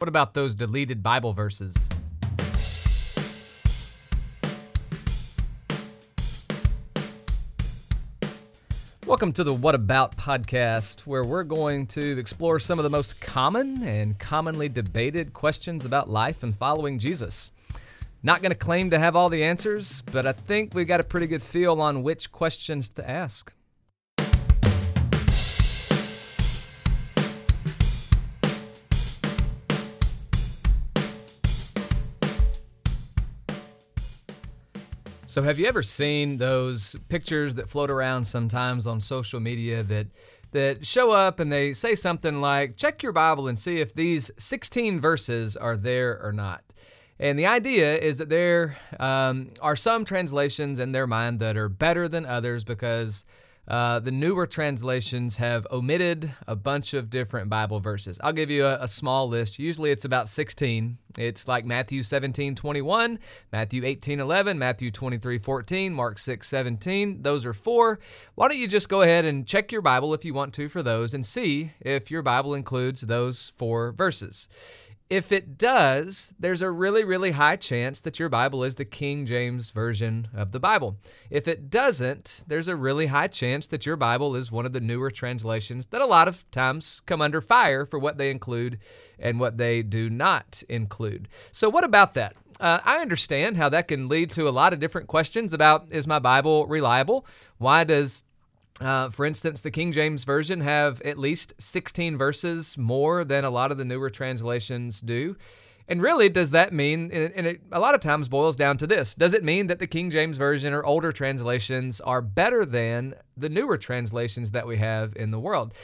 What about those deleted Bible verses? Welcome to the What About podcast, where we're going to explore some of the most common and commonly debated questions about life and following Jesus. Not going to claim to have all the answers, but I think we got a pretty good feel on which questions to ask. So, have you ever seen those pictures that float around sometimes on social media that that show up and they say something like, "Check your Bible and see if these 16 verses are there or not." And the idea is that there um, are some translations in their mind that are better than others because uh, the newer translations have omitted a bunch of different Bible verses. I'll give you a, a, small list. Usually it's about 16. It's like Matthew 17, 21, Matthew 18, 11, Matthew 23, 14, Mark 6, 17. Those are four. Why don't you just go ahead and check your Bible if you want to for those and see if your Bible includes those four verses. If it does, there's a really, really high chance that your Bible is the King James Version of the Bible. If it doesn't, there's a really high chance that your Bible is one of the newer translations that a lot of times come under fire for what they include and what they do not include. So, what about that? Uh, I understand how that can lead to a lot of different questions about is my Bible reliable? Why does uh, for instance, the King James Version have at least 16 verses more than a lot of the newer translations do. And really, does that mean, and it a lot of times boils down to this does it mean that the King James Version or older translations are better than the newer translations that we have in the world?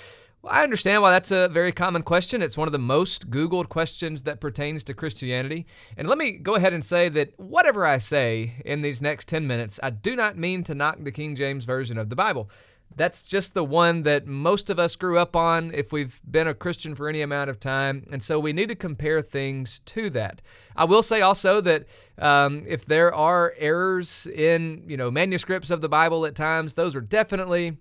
Well, I understand why that's a very common question. It's one of the most Googled questions that pertains to Christianity. And let me go ahead and say that whatever I say in these next 10 minutes, I do not mean to knock the King James Version of the Bible that's just the one that most of us grew up on if we've been a Christian for any amount of time. And so we need to compare things to that. I will say also that um, if there are errors in, you know, manuscripts of the Bible at times, those are definitely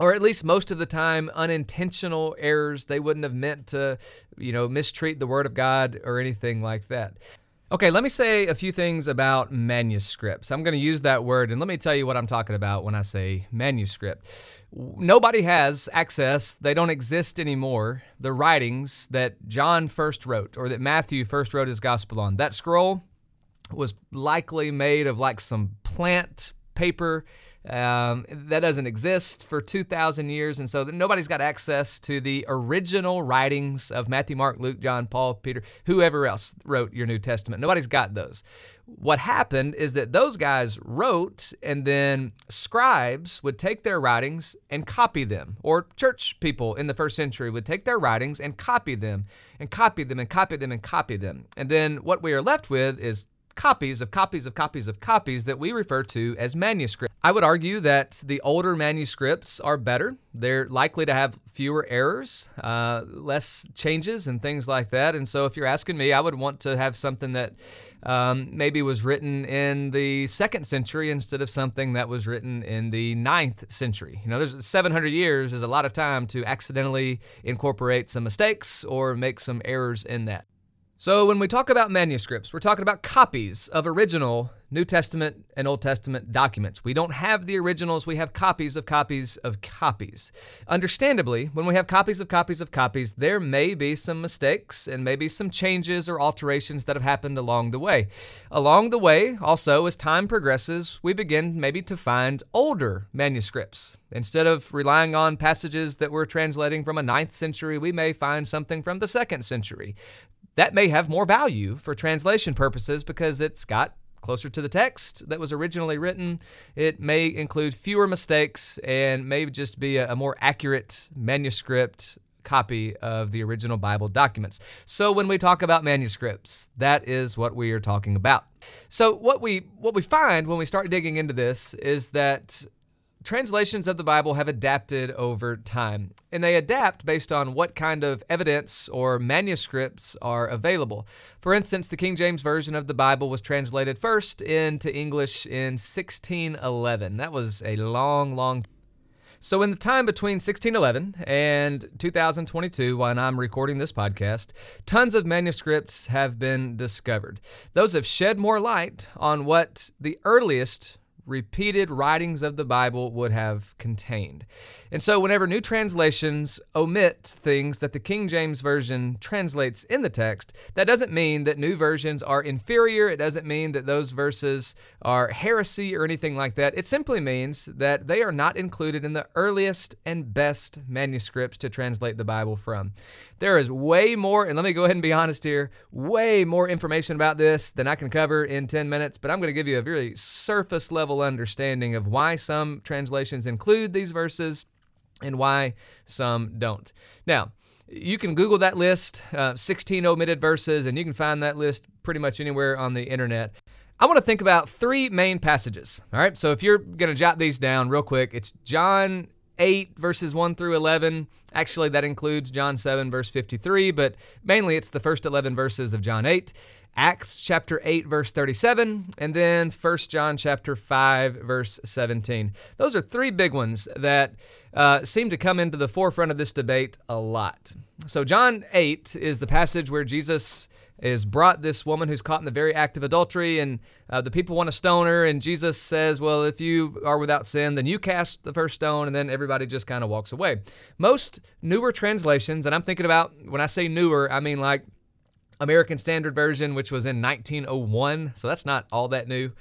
or at least most of the time unintentional errors they wouldn't have meant to you know mistreat the word of god or anything like that Okay, let me say a few things about manuscripts. I'm going to use that word and let me tell you what I'm talking about when I say manuscript. Nobody has access, they don't exist anymore, the writings that John first wrote or that Matthew first wrote his gospel on. That scroll was likely made of like some plant paper um, that doesn't exist for 2,000 years, and so nobody's got access to the original writings of Matthew, Mark, Luke, John, Paul, Peter, whoever else wrote your New Testament. Nobody's got those. What happened is that those guys wrote, and then scribes would take their writings and copy them, or church people in the first century would take their writings and copy them, and copy them, and copy them, and copy them. And then what we are left with is copies of copies of copies of copies that we refer to as manuscripts. I would argue that the older manuscripts are better. They're likely to have fewer errors, uh, less changes, and things like that. And so, if you're asking me, I would want to have something that um, maybe was written in the second century instead of something that was written in the ninth century. You know, there's 700 years is a lot of time to accidentally incorporate some mistakes or make some errors in that. So, when we talk about manuscripts, we're talking about copies of original New Testament and Old Testament documents. We don't have the originals, we have copies of copies of copies. Understandably, when we have copies of copies of copies, there may be some mistakes and maybe some changes or alterations that have happened along the way. Along the way, also, as time progresses, we begin maybe to find older manuscripts. Instead of relying on passages that we're translating from a ninth century, we may find something from the second century that may have more value for translation purposes because it's got closer to the text that was originally written. It may include fewer mistakes and may just be a, more accurate manuscript copy of the original Bible documents. So when we talk about manuscripts, that is what we are talking about. So what we what we find when we start digging into this is that translations of the Bible have adapted over time, and they adapt based on what kind of evidence or manuscripts are available. For instance, the King James Version of the Bible was translated first into English in 1611. That was a long, long So, in the time between 1611 and 2022, when I'm recording this podcast, tons of manuscripts have been discovered. Those have shed more light on what the earliest repeated writings of the Bible would have contained. And so, whenever new translations omit things that the King James Version translates in the text, that doesn't mean that new versions are inferior. It doesn't mean that those verses are heresy or anything like that. It simply means that they are not included in the earliest and best manuscripts to translate the Bible from. There is way more, and let me go ahead and be honest here, way more information about this than I can cover in 10 minutes, but I'm going to give you a very surface level understanding of why some translations include these verses and why some don't. Now, you can Google that list, uh, 16 omitted verses, and you can find that list pretty much anywhere on the internet. I want to think about three main passages. All right, so if you're going to jot these down real quick, it's John 8, verses 1 through 11. Actually, that includes John 7, verse 53, but mainly it's the first 11 verses of John 8. Acts chapter 8 verse 37 and then 1 John chapter 5 verse 17. Those are three big ones that uh, seem to come into the forefront of this debate a lot. So John 8 is the passage where Jesus is brought this woman who's caught in the very act of adultery and uh, the people want to stone her and jesus says well if you are without sin then you cast the first stone and then everybody just kind of walks away most newer translations and i'm thinking about when i say newer i mean like American Standard Version, which was in 1901, so that's not all that new.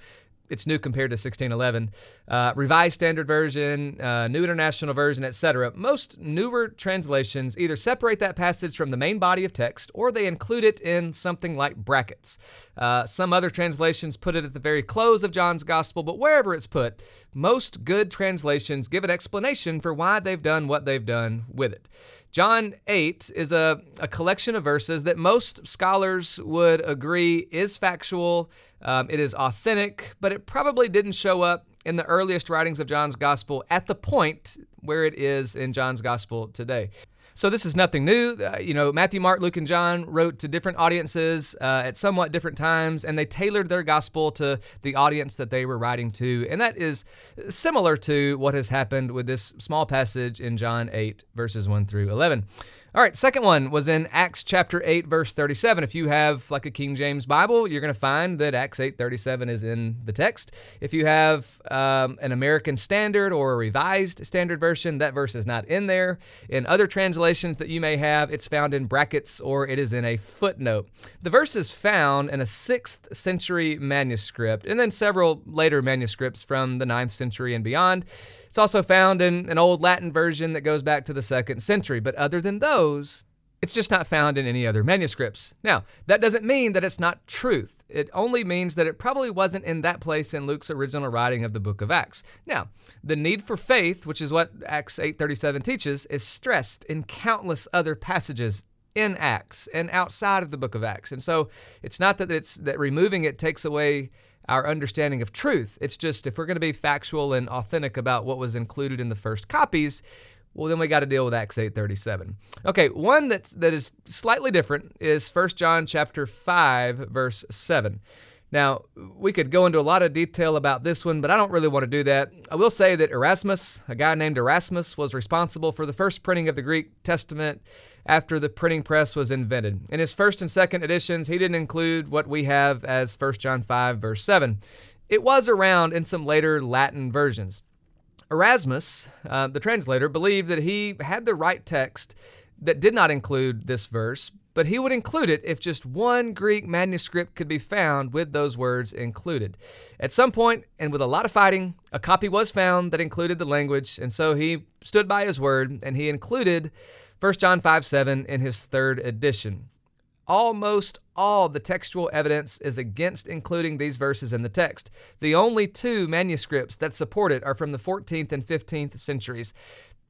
It's new compared to 1611. Uh, Revised Standard Version, uh, New International Version, etc. Most newer translations either separate that passage from the main body of text or they include it in something like brackets. Uh, some other translations put it at the very close of John's Gospel, but wherever it's put, most good translations give an explanation for why they've done what they've done with it. John 8 is a, a collection of verses that most scholars would agree is factual, um, it is authentic, but it probably didn't show up in the earliest writings of John's gospel at the point where it is in John's gospel today. So this is nothing new. Uh, you know, Matthew, Mark, Luke, and John wrote to different audiences uh, at somewhat different times, and they tailored their gospel to the audience that they were writing to. And that is similar to what has happened with this small passage in John 8, verses 1 through 11. All right, second one was in Acts chapter 8 verse 37. If you have like a King James Bible, you're going to find that Acts 8:37 is in the text. If you have um, an American Standard or a Revised Standard version, that verse is not in there. In other translations that you may have, it's found in brackets or it is in a footnote. The verse is found in a 6th century manuscript and then several later manuscripts from the 9th century and beyond. It's also found in an old Latin version that goes back to the second century, but other than those, it's just not found in any other manuscripts. Now, that doesn't mean that it's not truth. It only means that it probably wasn't in that place in Luke's original writing of the book of Acts. Now, the need for faith, which is what Acts 8:37 teaches, is stressed in countless other passages in Acts and outside of the book of Acts. And so, it's not that it's that removing it takes away our understanding of truth. It's just if we're going to be factual and authentic about what was included in the first copies, well then we got to deal with Acts 8:37. Okay, one that's that is slightly different is 1 John chapter 5 verse 7. Now, we could go into a lot of detail about this one, but I don't really want to do that. I will say that Erasmus, a guy named Erasmus, was responsible for the first printing of the Greek Testament after the printing press was invented. In his first and second editions, he didn't include what we have as 1 John 5, verse 7. It was around in some later Latin versions. Erasmus, uh, the translator, believed that he had the right text that did not include this verse, but he would include it if just one Greek manuscript could be found with those words included. At some point, and with a lot of fighting, a copy was found that included the language, and so he stood by his word and he included 1 John 5 7 in his third edition. Almost all the textual evidence is against including these verses in the text. The only two manuscripts that support it are from the 14th and 15th centuries.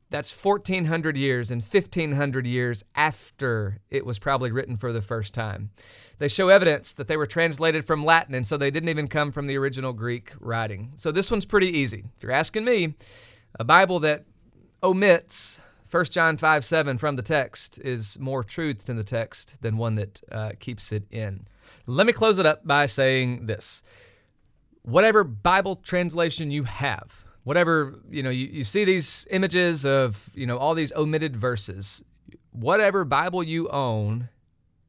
That's 1400 years and 1500 years after it was probably written for the first time. They show evidence that they were translated from Latin, and so they didn't even come from the original Greek writing. So this one's pretty easy. If you're asking me, a Bible that omits 1 John 5 7 from the text is more truth in the text than one that uh, keeps it in. Let me close it up by saying this whatever Bible translation you have, whatever, you know, you, you see these images of, you know, all these omitted verses. Whatever Bible you own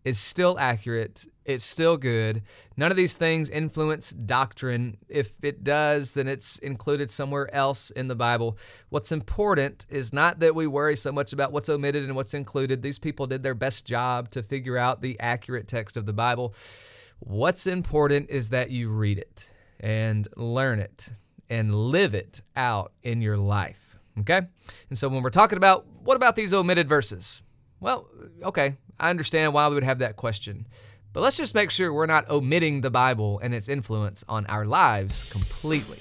is still accurate. It's still good. None of these things influence doctrine. If it does, then it's included somewhere else in the Bible. What's important is not that we worry so much about what's omitted and what's included. These people did their best job to figure out the accurate text of the Bible. What's important is that you read it and learn it and live it out in your life. Okay? And so when we're talking about what about these omitted verses? Well, okay, I understand why we would have that question. But let's just make sure we're not omitting the Bible and its influence on our lives completely.